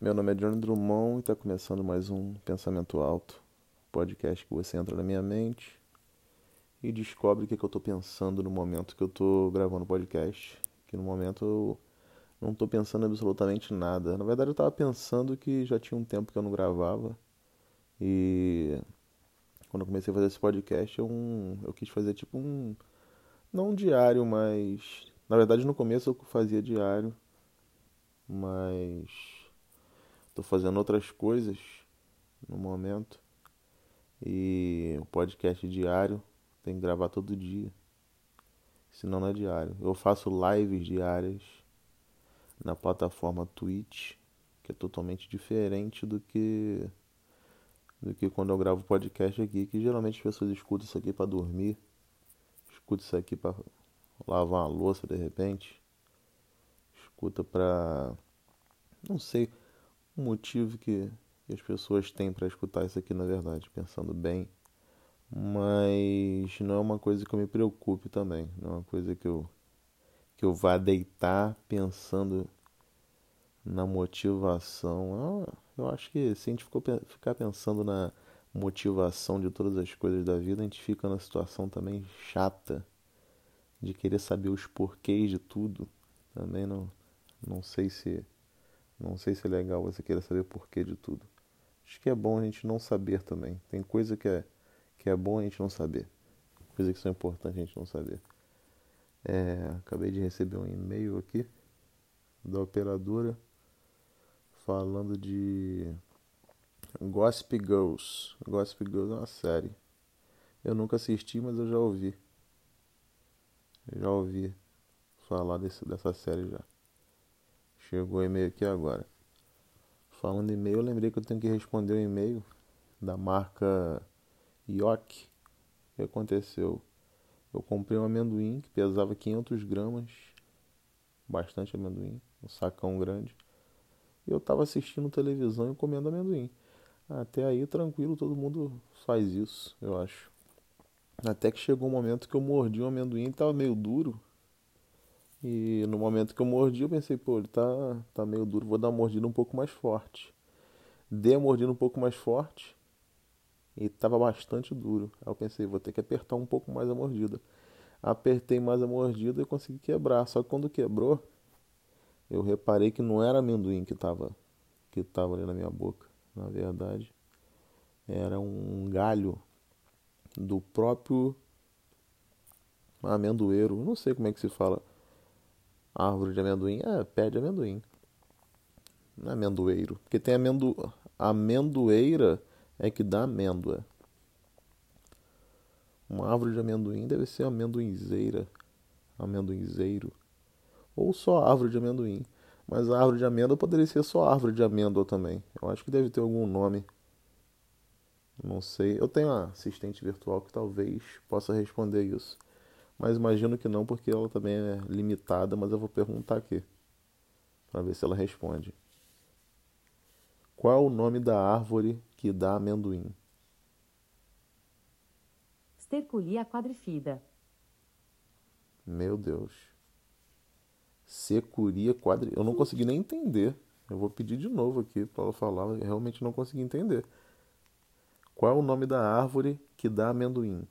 Meu nome é Johnny Drummond e está começando mais um Pensamento Alto, podcast que você entra na minha mente e descobre o que, é que eu estou pensando no momento que eu estou gravando o podcast. Que no momento eu não estou pensando absolutamente nada. Na verdade, eu estava pensando que já tinha um tempo que eu não gravava e quando eu comecei a fazer esse podcast eu, um, eu quis fazer tipo um. Não um diário, mas. Na verdade, no começo eu fazia diário, mas Estou fazendo outras coisas no momento. E o podcast diário tem que gravar todo dia. Senão não é diário. Eu faço lives diárias na plataforma Twitch, que é totalmente diferente do que do que quando eu gravo podcast aqui, que geralmente as pessoas escutam isso aqui para dormir, escuta isso aqui para lavar uma louça de repente, escuta para não sei, o motivo que, que as pessoas têm para escutar isso aqui, na verdade, pensando bem. Mas não é uma coisa que eu me preocupe também. Não é uma coisa que eu, que eu vá deitar pensando na motivação. Eu, eu acho que se a gente ficou, ficar pensando na motivação de todas as coisas da vida, a gente fica numa situação também chata de querer saber os porquês de tudo. Também não, não sei se não sei se é legal você queira saber o porquê de tudo. Acho que é bom a gente não saber também. Tem coisa que é, que é bom a gente não saber. Coisa que são importantes a gente não saber. É, acabei de receber um e-mail aqui da operadora falando de Gossip Girls. Gossip Girls é uma série. Eu nunca assisti, mas eu já ouvi. Já ouvi falar desse, dessa série já. Chegou o e-mail aqui agora. Falando em e-mail, eu lembrei que eu tenho que responder o um e-mail da marca Yoki. O que aconteceu? Eu comprei um amendoim que pesava 500 gramas, bastante amendoim, um sacão grande. E eu estava assistindo televisão e comendo amendoim. Até aí, tranquilo, todo mundo faz isso, eu acho. Até que chegou um momento que eu mordi um amendoim e estava meio duro. E no momento que eu mordi, eu pensei, pô, ele tá, tá meio duro, vou dar uma mordida um pouco mais forte. Dei a mordida um pouco mais forte e tava bastante duro. Aí eu pensei, vou ter que apertar um pouco mais a mordida. Apertei mais a mordida e consegui quebrar. Só que quando quebrou, eu reparei que não era amendoim que tava, que tava ali na minha boca. Na verdade, era um galho do próprio amendoeiro. Não sei como é que se fala Árvore de amendoim é pé de amendoim. Não é amendoeiro. Porque tem amendo... amendoeira é que dá amêndoa. Uma árvore de amendoim deve ser amendoinzeira. Amendoinzeiro. Ou só árvore de amendoim. Mas a árvore de amêndoa poderia ser só árvore de amêndoa também. Eu acho que deve ter algum nome. Não sei. Eu tenho uma assistente virtual que talvez possa responder isso. Mas imagino que não, porque ela também é limitada, mas eu vou perguntar aqui. Para ver se ela responde. Qual o nome da árvore que dá amendoim? Sterculia quadrifida. Meu Deus. Securia quadri... Eu não consegui nem entender. Eu vou pedir de novo aqui para ela falar. Eu realmente não consegui entender. Qual é o nome da árvore que dá amendoim?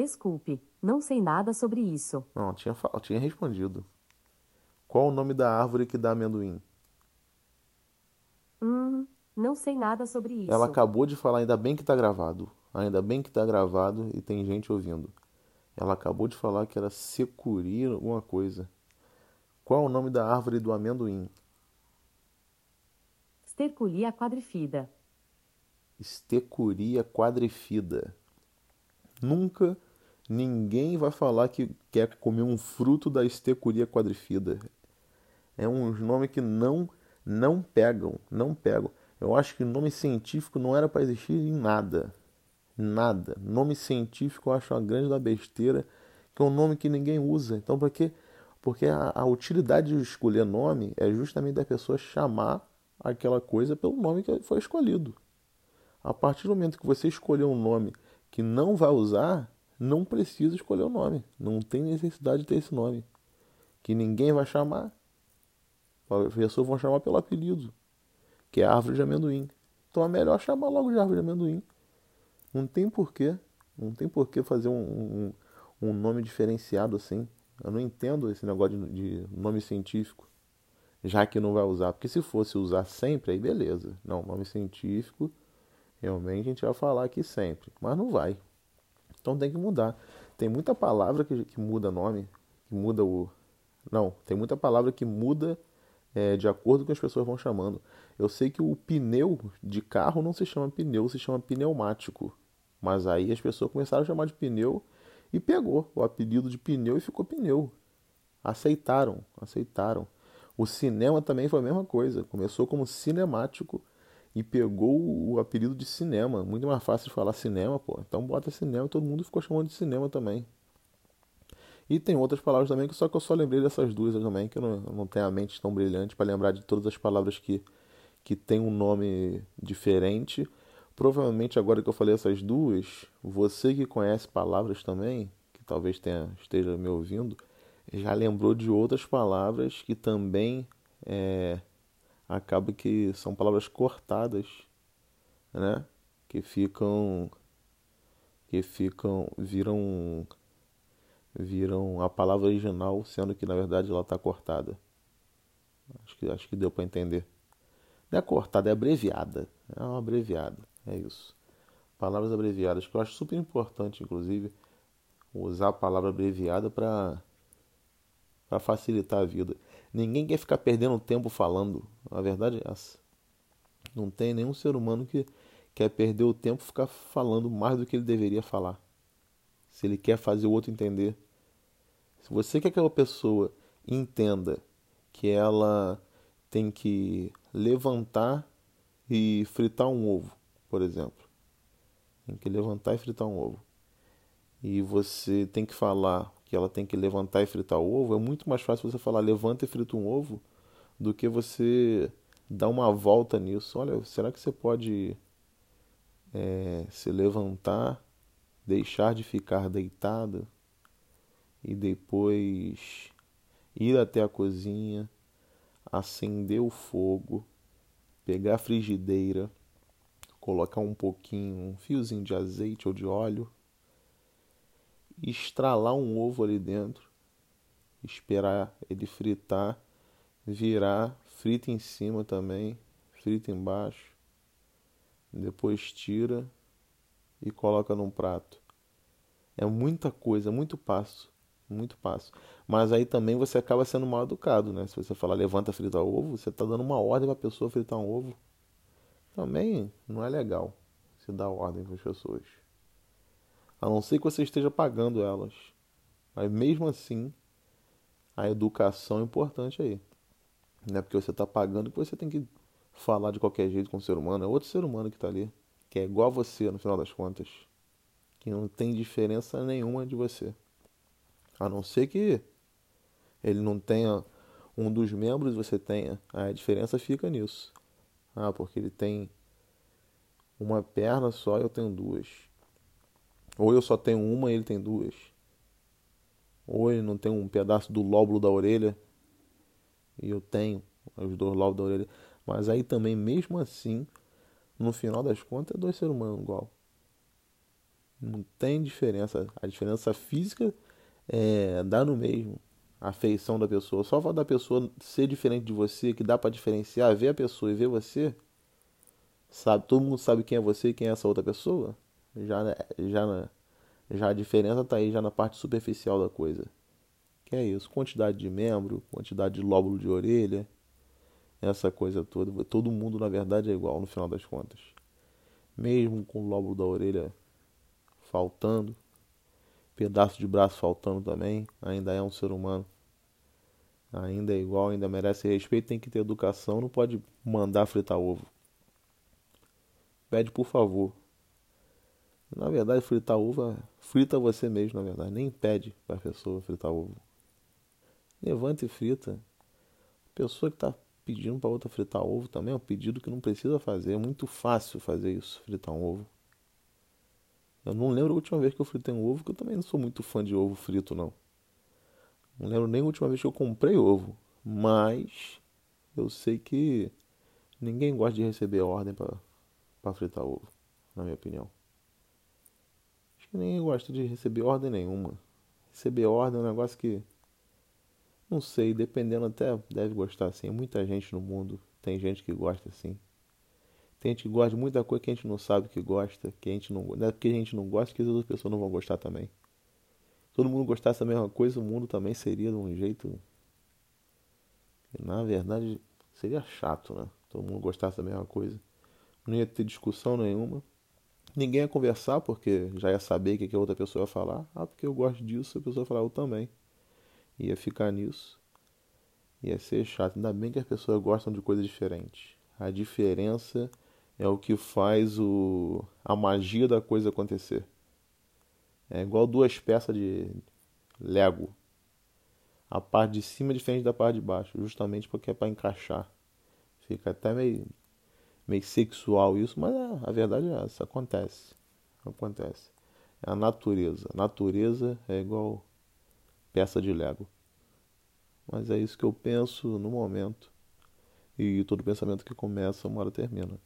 Desculpe, não sei nada sobre isso. Não, tinha, tinha respondido. Qual o nome da árvore que dá amendoim? Hum, não sei nada sobre isso. Ela acabou de falar, ainda bem que tá gravado. Ainda bem que tá gravado e tem gente ouvindo. Ela acabou de falar que era securi alguma coisa. Qual o nome da árvore do amendoim? Sterculia quadrifida. Estecuria quadrifida. Nunca ninguém vai falar que quer comer um fruto da estecuria quadrifida. É um nome que não não pegam, não pegam. Eu acho que nome científico não era para existir em nada. Nada. Nome científico eu acho uma grande da besteira, que é um nome que ninguém usa. Então, para quê? Porque a, a utilidade de escolher nome é justamente da pessoa chamar aquela coisa pelo nome que foi escolhido. A partir do momento que você escolheu um nome que não vai usar, não precisa escolher o nome. Não tem necessidade de ter esse nome. Que ninguém vai chamar. As pessoas vão chamar pelo apelido, que é árvore de amendoim. Então é melhor chamar logo de árvore de amendoim. Não tem porquê. Não tem porquê fazer um, um, um nome diferenciado assim. Eu não entendo esse negócio de, de, nome científico, já que não vai usar. Porque se fosse usar sempre, aí beleza. Não, nome científico, realmente a gente vai falar aqui sempre. Mas não vai. Então tem que mudar. Tem muita palavra que, que muda nome, que muda o. Não, tem muita palavra que muda é, de acordo com as pessoas vão chamando. Eu sei que o pneu de carro não se chama pneu, se chama pneumático. Mas aí as pessoas começaram a chamar de pneu e pegou o apelido de pneu e ficou pneu. Aceitaram, aceitaram. O cinema também foi a mesma coisa. Começou como cinemático e pegou o apelido de cinema. Muito mais fácil de falar cinema, pô. Então bota cinema todo mundo ficou chamando de cinema também. E tem outras palavras também, que só que eu só lembrei dessas duas também, que eu não, eu não tenho a mente tão brilhante para lembrar de todas as palavras que, que tem um nome diferente. Provavelmente agora que eu falei essas duas, você que conhece palavras também, que talvez tenha, esteja me ouvindo, já lembrou de outras palavras que também é, acaba que são palavras cortadas, né? Que ficam que ficam viram viram a palavra original, sendo que na verdade ela está cortada. Acho que acho que deu para entender. Não é cortada, é abreviada. É uma abreviada, é isso. Palavras abreviadas que eu acho super importante, inclusive, usar a palavra abreviada para facilitar a vida. Ninguém quer ficar perdendo tempo falando. A verdade é essa. Não tem nenhum ser humano que quer perder o tempo ficar falando mais do que ele deveria falar. Se ele quer fazer o outro entender. Se você quer que aquela pessoa entenda que ela tem que levantar e fritar um ovo, por exemplo. Tem que levantar e fritar um ovo. E você tem que falar que ela tem que levantar e fritar o ovo, é muito mais fácil você falar levanta e frita um ovo do que você dar uma volta nisso. Olha, será que você pode é, se levantar, deixar de ficar deitada e depois ir até a cozinha, acender o fogo, pegar a frigideira, colocar um pouquinho, um fiozinho de azeite ou de óleo estralar um ovo ali dentro, esperar ele fritar, virar, frita em cima também, frita embaixo, depois tira e coloca num prato. É muita coisa, muito passo, muito passo. Mas aí também você acaba sendo mal educado, né? Se você falar levanta fritar ovo, você está dando uma ordem para a pessoa fritar um ovo. Também não é legal você dar ordem para as pessoas. A não ser que você esteja pagando elas. Mas mesmo assim, a educação é importante aí. Não é porque você está pagando que você tem que falar de qualquer jeito com o ser humano. É outro ser humano que está ali. Que é igual a você no final das contas. Que não tem diferença nenhuma de você. A não ser que ele não tenha um dos membros você tenha. A diferença fica nisso. Ah, porque ele tem uma perna só e eu tenho duas. Ou eu só tenho uma e ele tem duas. Ou ele não tem um pedaço do lóbulo da orelha e eu tenho os dois lóbulos da orelha. Mas aí também, mesmo assim, no final das contas, é dois seres humanos igual. Não tem diferença. A diferença física é, dá no mesmo. A feição da pessoa. Só fato da pessoa ser diferente de você, que dá para diferenciar, ver a pessoa e ver você. Sabe, todo mundo sabe quem é você e quem é essa outra pessoa. Já, já, já a diferença está aí já na parte superficial da coisa. Que é isso, quantidade de membro, quantidade de lóbulo de orelha, essa coisa toda. Todo mundo, na verdade, é igual no final das contas. Mesmo com o lóbulo da orelha faltando, pedaço de braço faltando também, ainda é um ser humano. Ainda é igual, ainda merece respeito, tem que ter educação, não pode mandar fritar ovo. Pede por favor, na verdade, fritar uva, frita você mesmo, na verdade. Nem pede para a pessoa fritar ovo. Levanta e frita. Pessoa que está pedindo para outra fritar ovo também é um pedido que não precisa fazer. É muito fácil fazer isso, fritar um ovo. Eu não lembro a última vez que eu fritei um ovo, que eu também não sou muito fã de ovo frito, não. Não lembro nem a última vez que eu comprei ovo. Mas eu sei que ninguém gosta de receber ordem para fritar ovo, na minha opinião. Acho que ninguém gosta de receber ordem nenhuma. Receber ordem é um negócio que não sei, dependendo até deve gostar assim. Muita gente no mundo tem gente que gosta assim. Tem gente que gosta de muita coisa que a gente não sabe que gosta, que a gente não, não é porque a gente não gosta que as outras pessoas não vão gostar também. Se todo mundo gostasse da mesma coisa, o mundo também seria de um jeito que, na verdade, seria chato, né? Todo mundo gostasse da mesma coisa. Não ia ter discussão nenhuma. Ninguém ia conversar porque já ia saber o que a outra pessoa ia falar. Ah, porque eu gosto disso, a pessoa ia falar eu também. Ia ficar nisso. Ia ser chato. Ainda bem que as pessoas gostam de coisas diferentes. A diferença é o que faz o, a magia da coisa acontecer. É igual duas peças de Lego. A parte de cima é diferente da parte de baixo, justamente porque é para encaixar. Fica até meio, meio sexual isso, mas a, a verdade é essa, acontece. Acontece. É a natureza. A natureza é igual peça de Lego. Mas é isso que eu penso no momento. E todo pensamento que começa, uma hora termina.